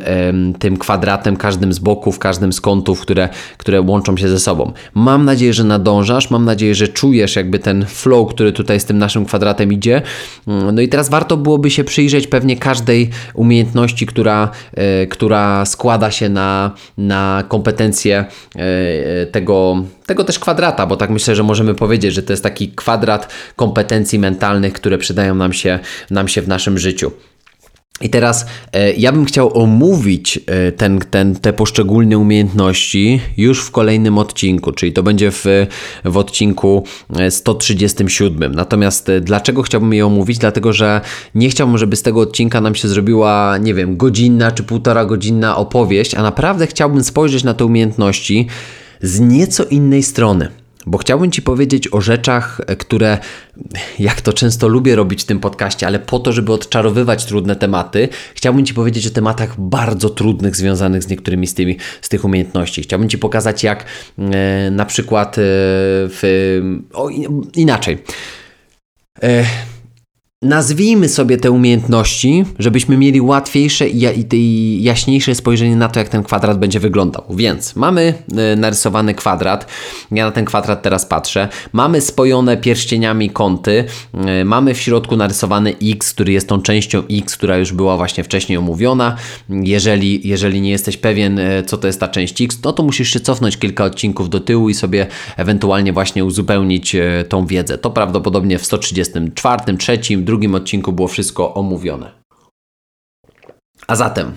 tym kwadratem, każdym z boków, każdym z kątów, które, które łączą się ze sobą. Mam nadzieję, że nadążasz, mam nadzieję, że czujesz jakby ten flow, który tutaj z tym naszym kwadratem idzie. No i teraz warto byłoby się przyjrzeć pewnie każdej umiejętności, która, e, która składa się na, na kompetencje e, tego, tego też kwadrata, bo tak myślę, że możemy powiedzieć, że to jest taki kwadrat kompetencji mentalnych, które przydają nam się, nam się w naszym życiu. I teraz e, ja bym chciał omówić e, ten, ten, te poszczególne umiejętności już w kolejnym odcinku, czyli to będzie w, w odcinku 137. E, Natomiast e, dlaczego chciałbym je omówić? Dlatego, że nie chciałbym, żeby z tego odcinka nam się zrobiła, nie wiem, godzinna czy półtora godzinna opowieść, a naprawdę chciałbym spojrzeć na te umiejętności z nieco innej strony. Bo chciałbym Ci powiedzieć o rzeczach, które, jak to często lubię robić w tym podcaście, ale po to, żeby odczarowywać trudne tematy, chciałbym Ci powiedzieć o tematach bardzo trudnych, związanych z niektórymi z, tymi, z tych umiejętności. Chciałbym Ci pokazać, jak e, na przykład e, w. O, inaczej. E, Nazwijmy sobie te umiejętności, żebyśmy mieli łatwiejsze i jaśniejsze spojrzenie na to, jak ten kwadrat będzie wyglądał. Więc mamy e, narysowany kwadrat. Ja na ten kwadrat teraz patrzę. Mamy spojone pierścieniami kąty. E, mamy w środku narysowany X, który jest tą częścią X, która już była właśnie wcześniej omówiona. Jeżeli, jeżeli nie jesteś pewien, e, co to jest ta część X, no to musisz się cofnąć kilka odcinków do tyłu i sobie ewentualnie właśnie uzupełnić tą wiedzę. To prawdopodobnie w 134, 3, drugim odcinku było wszystko omówione. A zatem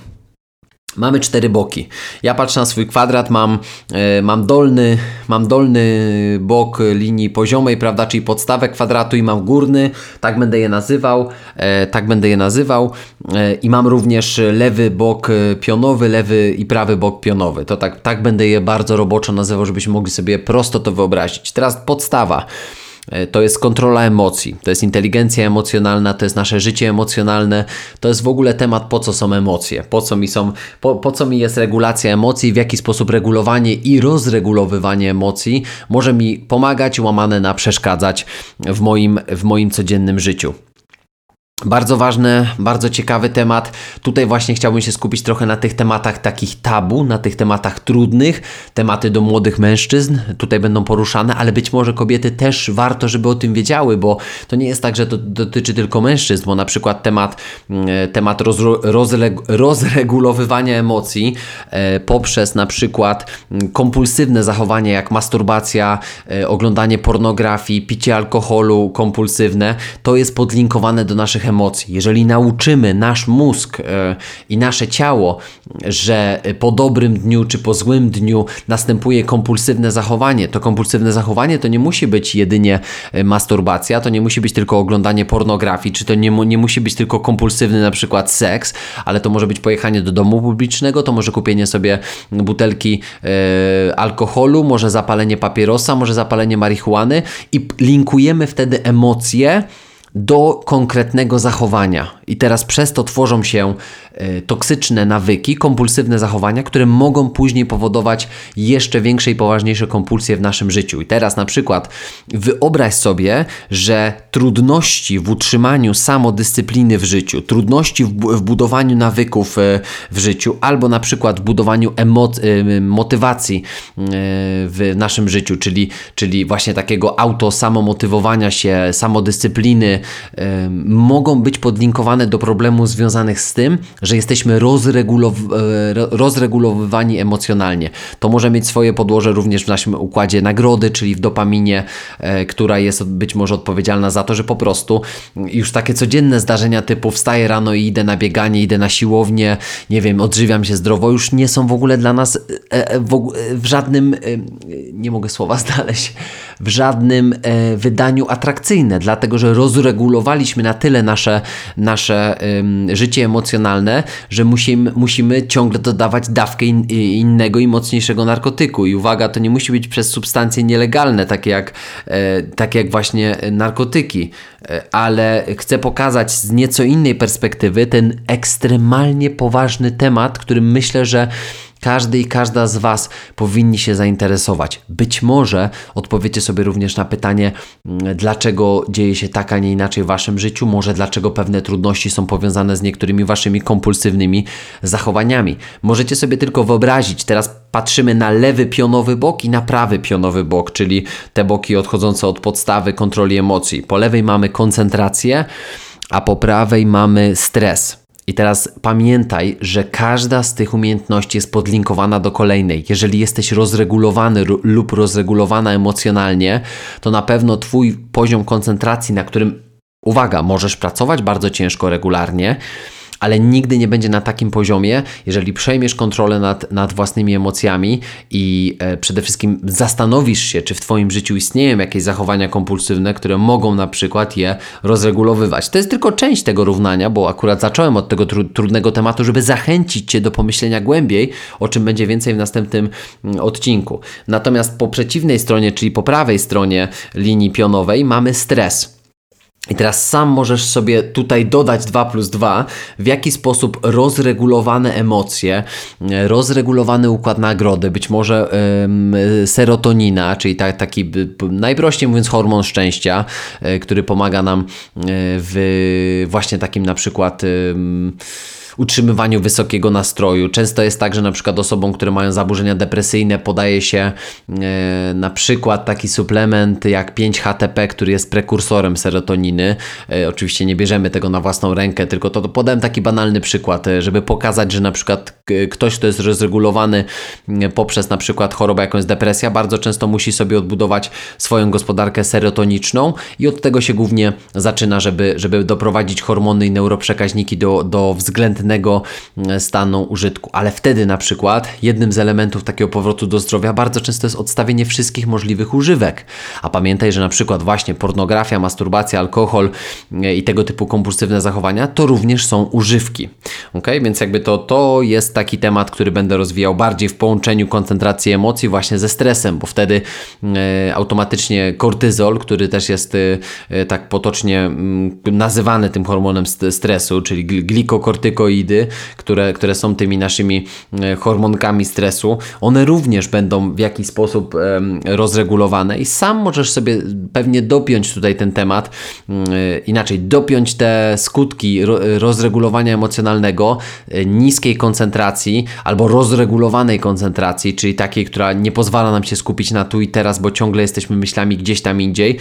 Mamy cztery boki. Ja patrzę na swój kwadrat, mam, e, mam, dolny, mam dolny bok linii poziomej, prawda, czyli podstawę kwadratu i mam górny, tak będę je nazywał, e, tak będę je nazywał e, i mam również lewy bok pionowy, lewy i prawy bok pionowy. To tak, tak będę je bardzo roboczo nazywał, żebyśmy mogli sobie prosto to wyobrazić. Teraz podstawa. E, to jest kontrola emocji, to jest inteligencja emocjonalna, to jest nasze życie emocjonalne, to jest w ogóle temat, po co są emocje, po co mi, są, po, po co mi jest regulacja emocji, w jaki sposób regulowanie i rozregulowywanie emocji może mi pomagać, łamane na przeszkadzać w moim, w moim codziennym życiu. Bardzo ważny, bardzo ciekawy temat. Tutaj właśnie chciałbym się skupić trochę na tych tematach takich tabu, na tych tematach trudnych, tematy do młodych mężczyzn tutaj będą poruszane, ale być może kobiety też warto, żeby o tym wiedziały, bo to nie jest tak, że to dotyczy tylko mężczyzn, bo na przykład temat, mm, temat rozregulowywania emocji e, poprzez na przykład mm, kompulsywne zachowanie jak masturbacja, e, oglądanie pornografii, picie alkoholu kompulsywne, to jest podlinkowane do naszych emocji, jeżeli nauczymy nasz mózg e, i nasze ciało, że po dobrym dniu czy po złym dniu następuje kompulsywne zachowanie, to kompulsywne zachowanie to nie musi być jedynie e, masturbacja, to nie musi być tylko oglądanie pornografii, czy to nie, nie musi być tylko kompulsywny na przykład seks, ale to może być pojechanie do domu publicznego, to może kupienie sobie butelki e, alkoholu, może zapalenie papierosa, może zapalenie marihuany i linkujemy wtedy emocje do konkretnego zachowania. I teraz przez to tworzą się e, toksyczne nawyki, kompulsywne zachowania, które mogą później powodować jeszcze większe i poważniejsze kompulsje w naszym życiu. I teraz na przykład wyobraź sobie, że trudności w utrzymaniu samodyscypliny w życiu, trudności w, budowaniu nawyków e, w życiu, albo na przykład w budowaniu emo- motywacji w naszym życiu, czyli, czyli właśnie takiego auto samomotywowania się, samodyscypliny, mogą być podlinkowane do problemów związanych z tym, że jesteśmy rozregulow- e, rozregulowywani emocjonalnie. To może mieć swoje podłoże również w naszym układzie nagrody, czyli w dopaminie, e, która jest być może odpowiedzialna za to, że po prostu już takie codzienne zdarzenia typu wstaję rano i idę na bieganie, idę na siłownię, nie wiem, odżywiam się zdrowo, już nie są w ogóle dla nas e, w, żadnym, nie mogę słowa znaleźć, w żadnym wydaniu atrakcyjne, dlatego że rozregulowaliśmy na tyle nasze, nasze życie emocjonalne, że musimy, musimy ciągle dodawać dawkę in, innego i mocniejszego narkotyku. I uwaga, to nie musi być przez substancje nielegalne, takie jak, e, takie jak właśnie narkotyki, e, ale chcę pokazać z nieco innej perspektywy ten ekstremalnie poważny temat, którym myślę, że każdy i każda z Was powinni się zainteresować. Być może odpowiecie sobie również na pytanie, mm, dlaczego dzieje się tak, a nie inaczej w Waszym życiu, może dlaczego pewne trudności są powiązane z niektórymi Waszymi kompulsywnymi zachowaniami. Możecie sobie tylko wyobrazić, teraz patrzymy na lewy pionowy bok i na prawy pionowy bok, czyli te boki odchodzące od podstawy kontroli emocji. Po lewej mamy koncentrację, a po prawej mamy stres. I teraz pamiętaj, że każda z tych umiejętności jest podlinkowana do kolejnej. Jeżeli jesteś rozregulowany lub rozregulowana emocjonalnie, to na pewno Twój poziom koncentracji, na którym, uwaga, możesz pracować bardzo ciężko regularnie, ale nigdy nie będzie na takim poziomie, jeżeli przejmiesz kontrolę nad, nad własnymi emocjami i e, przede wszystkim zastanowisz się, czy w Twoim życiu istnieją jakieś zachowania kompulsywne, które mogą na przykład je rozregulowywać. To jest tylko część tego równania, bo akurat zacząłem od tego tru trudnego tematu, żeby zachęcić Cię do pomyślenia głębiej, o czym będzie więcej w następnym mm, odcinku. Natomiast po przeciwnej stronie, czyli po prawej stronie linii pionowej, mamy stres. I teraz sam możesz sobie tutaj dodać 2 plus 2, w jaki sposób rozregulowane emocje, e, rozregulowany układ nagrody, być może serotonina, czyli ta, taki najprościej mówiąc hormon szczęścia, y, który pomaga nam y, w właśnie takim na przykład utrzymywaniu wysokiego nastroju. Często jest tak, że na przykład osobom, które mają zaburzenia depresyjne podaje się e, na przykład taki suplement jak 5-HTP, który jest prekursorem serotoniny. E, oczywiście nie bierzemy tego na własną rękę, tylko to, to podałem taki banalny przykład, e, żeby pokazać, że na przykład ktoś, kto jest rozregulowany poprzez na przykład chorobę jakąś depresja, bardzo często musi sobie odbudować swoją gospodarkę serotoniczną i od tego się głównie zaczyna, żeby, żeby doprowadzić hormony i neuroprzekaźniki do, do względnego pewnego mm, stanu użytku. Ale wtedy na przykład jednym z elementów takiego powrotu do zdrowia bardzo często jest odstawienie wszystkich możliwych używek. A pamiętaj, że na przykład właśnie pornografia, masturbacja, alkohol mm, i tego typu kompulsywne zachowania to również są używki. Ok, więc jakby to, to jest taki temat, który będę rozwijał bardziej w połączeniu koncentracji emocji właśnie ze stresem, bo wtedy e, automatycznie kortyzol, który też jest e, tak potocznie mm, nazywany tym hormonem stresu, czyli glikokortykoid steroidy, które, które są tymi naszymi e, hormonkami stresu, one również będą w jakiś sposób rozregulowane i sam możesz sobie pewnie dopiąć tutaj ten temat, e, inaczej dopiąć te skutki rozregulowania emocjonalnego, e, niskiej koncentracji albo rozregulowanej koncentracji, czyli takiej, która nie pozwala nam się skupić na tu i teraz, bo ciągle jesteśmy myślami gdzieś tam indziej,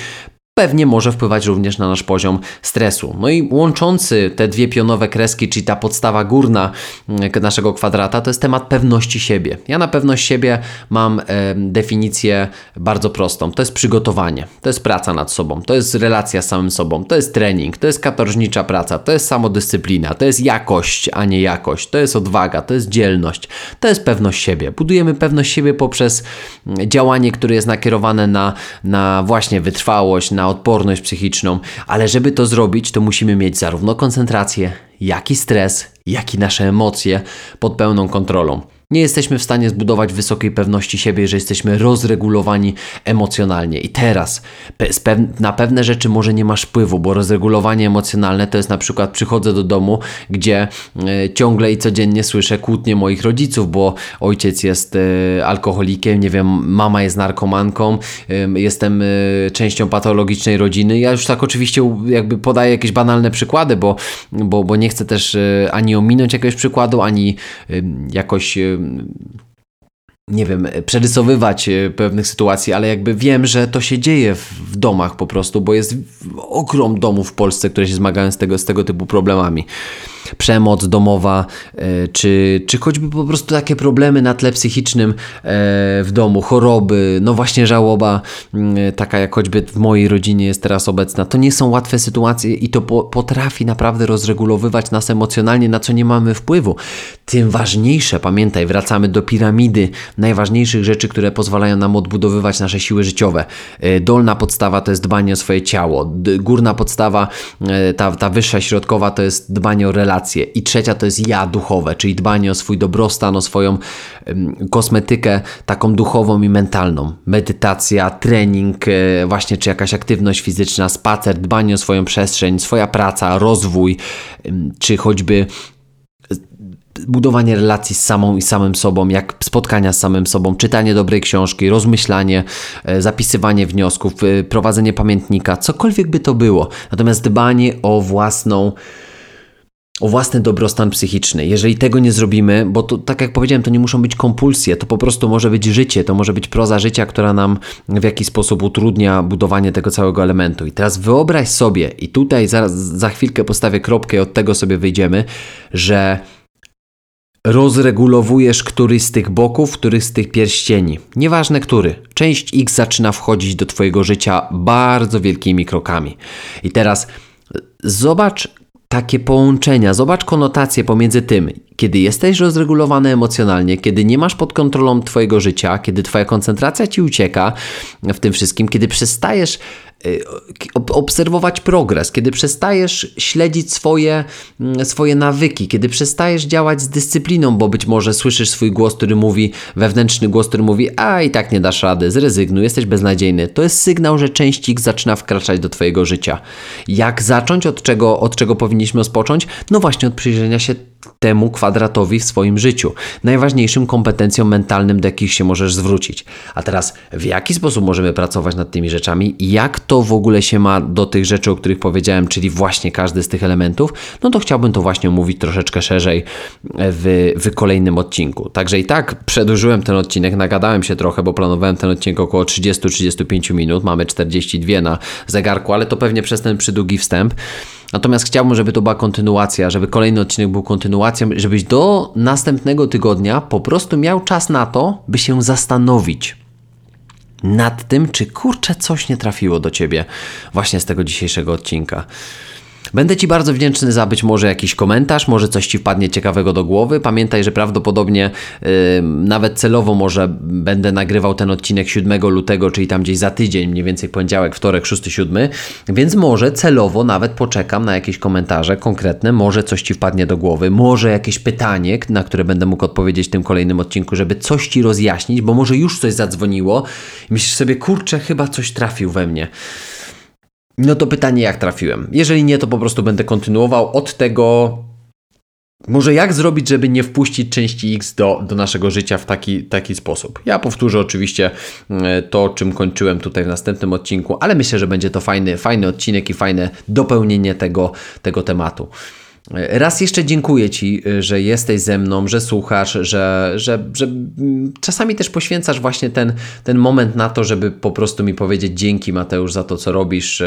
pewnie może wpływać również na nasz poziom stresu. No i łączący te dwie pionowe kreski, czyli ta podstawa górna mm, naszego kwadrata, to jest temat pewności siebie. Ja na pewność siebie mam e, definicję bardzo prostą. To jest przygotowanie, to jest praca nad sobą, to jest relacja z samym sobą, to jest trening, to jest katorżnicza praca, to jest samodyscyplina, to jest jakość, a nie jakość, to jest odwaga, to jest dzielność, to jest pewność siebie. Budujemy pewność siebie poprzez mm, działanie, które jest nakierowane na, na właśnie wytrwałość, na odporność psychiczną, ale żeby to zrobić, to musimy mieć zarówno koncentrację, jak i stres, jak i nasze emocje pod pełną kontrolą. Nie jesteśmy w stanie zbudować wysokiej pewności siebie, że jesteśmy rozregulowani emocjonalnie. I teraz na pewne rzeczy może nie masz wpływu, bo rozregulowanie emocjonalne to jest na przykład przychodzę do domu, gdzie e, ciągle i codziennie słyszę kłótnie moich rodziców, bo ojciec jest e, alkoholikiem, nie wiem, mama jest narkomanką, jestem e, częścią patologicznej rodziny. Ja już tak oczywiście jakby podaję jakieś banalne przykłady, bo, bo, bo nie chcę też ani ominąć jakiegoś przykładu, ani jakoś nie wiem, przerysowywać e, pewnych sytuacji, ale jakby wiem, że to się dzieje w domach po prostu, bo jest ogrom domów w Polsce, które się zmagają z tego, z tego typu problemami przemoc domowa, e, czy, czy choćby po prostu takie problemy na tle psychicznym e, w domu, choroby, no właśnie żałoba, mm, taka jak choćby w mojej rodzinie jest teraz obecna. To nie są łatwe sytuacje i to potrafi naprawdę rozregulowywać nas emocjonalnie, na co nie mamy wpływu. Tym ważniejsze, pamiętaj, wracamy do piramidy najważniejszych rzeczy, które pozwalają nam odbudowywać nasze siły życiowe. E, dolna podstawa to jest dbanie o swoje ciało, górna podstawa, ta, ta wyższa środkowa to jest dbanie o relacje relacje. I trzecia to jest ja duchowe, czyli dbanie o swój dobrostan, o swoją kosmetykę taką duchową i mentalną. Medytacja, trening, e, właśnie czy jakaś aktywność fizyczna, spacer, dbanie o swoją przestrzeń, swoja praca, rozwój, czy choćby e, budowanie relacji z samą i samym sobą, jak spotkania z samym sobą, czytanie dobrej książki, rozmyślanie, e, zapisywanie wniosków, prowadzenie pamiętnika, cokolwiek by to było. Natomiast dbanie o własną o własny dobrostan psychiczny. Jeżeli tego nie zrobimy, bo to tak jak powiedziałem, to nie muszą być kompulsje, to po prostu może być życie, to może być proza życia, która nam w jakiś sposób utrudnia budowanie tego całego elementu. I teraz wyobraź sobie, i tutaj za, za chwilkę postawię kropkę i od tego sobie wyjdziemy, że rozregulowujesz któryś z tych boków, któryś z tych pierścieni. Nieważne który. Część X zaczyna wchodzić do Twojego życia bardzo wielkimi krokami. I teraz zobacz, takie połączenia. Zobacz konotację pomiędzy tym, kiedy jesteś rozregulowany emocjonalnie, kiedy nie masz pod kontrolą Twojego życia, kiedy Twoja koncentracja ci ucieka w tym wszystkim, kiedy przestajesz obserwować progres, kiedy przestajesz śledzić swoje, mm, swoje nawyki, kiedy przestajesz działać z dyscypliną, bo być może słyszysz swój głos, który mówi, wewnętrzny głos, który mówi, a i tak nie dasz rady, zrezygnuj, jesteś beznadziejny. To jest sygnał, że część X zaczyna wkraczać do Twojego życia. Jak zacząć? Od czego, od czego powinniśmy rozpocząć? No właśnie od przyjrzenia się temu kwadratowi w swoim życiu. Najważniejszym kompetencją mentalnym, do jakich się możesz zwrócić. A teraz, w jaki sposób możemy pracować nad tymi rzeczami? Jak to w ogóle się ma do tych rzeczy, o których powiedziałem, czyli właśnie każdy z tych elementów? No to chciałbym to właśnie omówić troszeczkę szerzej w, w kolejnym odcinku. Także i tak przedłużyłem ten odcinek, nagadałem się trochę, bo planowałem ten odcinek około 30-35 minut. Mamy 42 na zegarku, ale to pewnie przez ten przydługi wstęp. Natomiast chciałbym, żeby to była kontynuacja, żeby kolejny odcinek był kontynuacją, żebyś do następnego tygodnia po prostu miał czas na to, by się zastanowić nad tym, czy kurczę coś nie trafiło do ciebie właśnie z tego dzisiejszego odcinka. Będę Ci bardzo wdzięczny za być może jakiś komentarz, może coś Ci wpadnie ciekawego do głowy. Pamiętaj, że prawdopodobnie yy, nawet celowo może będę nagrywał ten odcinek 7 lutego, czyli tam gdzieś za tydzień, mniej więcej poniedziałek, wtorek, 6, 7, więc może celowo nawet poczekam na jakieś komentarze konkretne, może coś Ci wpadnie do głowy, może jakieś pytanie, na które będę mógł odpowiedzieć w tym kolejnym odcinku, żeby coś Ci rozjaśnić, bo może już coś zadzwoniło i myślisz sobie, kurczę, chyba coś trafił we mnie. No to pytanie, jak trafiłem. Jeżeli nie, to po prostu będę kontynuował od tego. Może jak zrobić, żeby nie wpuścić części X do, do naszego życia w taki, taki sposób? Ja powtórzę oczywiście e, to, czym kończyłem tutaj w następnym odcinku, ale myślę, że będzie to fajny, fajny odcinek i fajne dopełnienie tego, tego tematu. Raz jeszcze dziękuję Ci, że jesteś ze mną, że słuchasz, że, że, że czasami też poświęcasz właśnie ten, ten moment na to, żeby po prostu mi powiedzieć dzięki Mateusz za to, co robisz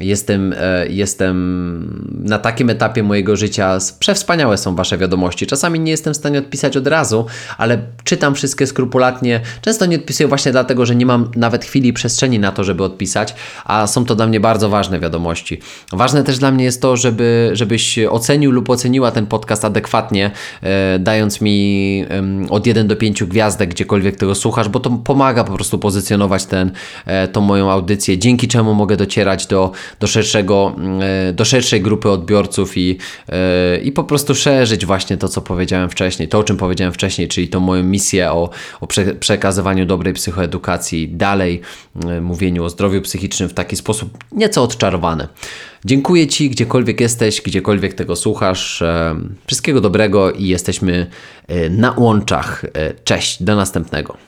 Jestem, e, jestem na takim etapie mojego życia. Przewspaniałe są Wasze wiadomości. Czasami nie jestem w stanie odpisać od razu, ale czytam wszystkie skrupulatnie. Często nie odpisuję właśnie dlatego, że nie mam nawet chwili przestrzeni na to, żeby odpisać, a są to dla mnie bardzo ważne wiadomości. Ważne też dla mnie jest to, żeby, żebyś ocenił lub oceniła ten podcast adekwatnie, e, dając mi od 1 do 5 gwiazdek, gdziekolwiek tego słuchasz, bo to pomaga po prostu pozycjonować ten, e, tą moją audycję, dzięki czemu mogę docierać do do, szerszego, e, do szerszej grupy odbiorców i, e, i po prostu szerzyć właśnie to, co powiedziałem wcześniej, to o czym powiedziałem wcześniej, czyli tą moją misję o, o prze, przekazywaniu dobrej psychoedukacji dalej, e, mówieniu o zdrowiu psychicznym w taki sposób nieco odczarowany. Dziękuję Ci, gdziekolwiek jesteś, gdziekolwiek tego słuchasz. Wszystkiego dobrego i jesteśmy na łączach. Cześć, do następnego.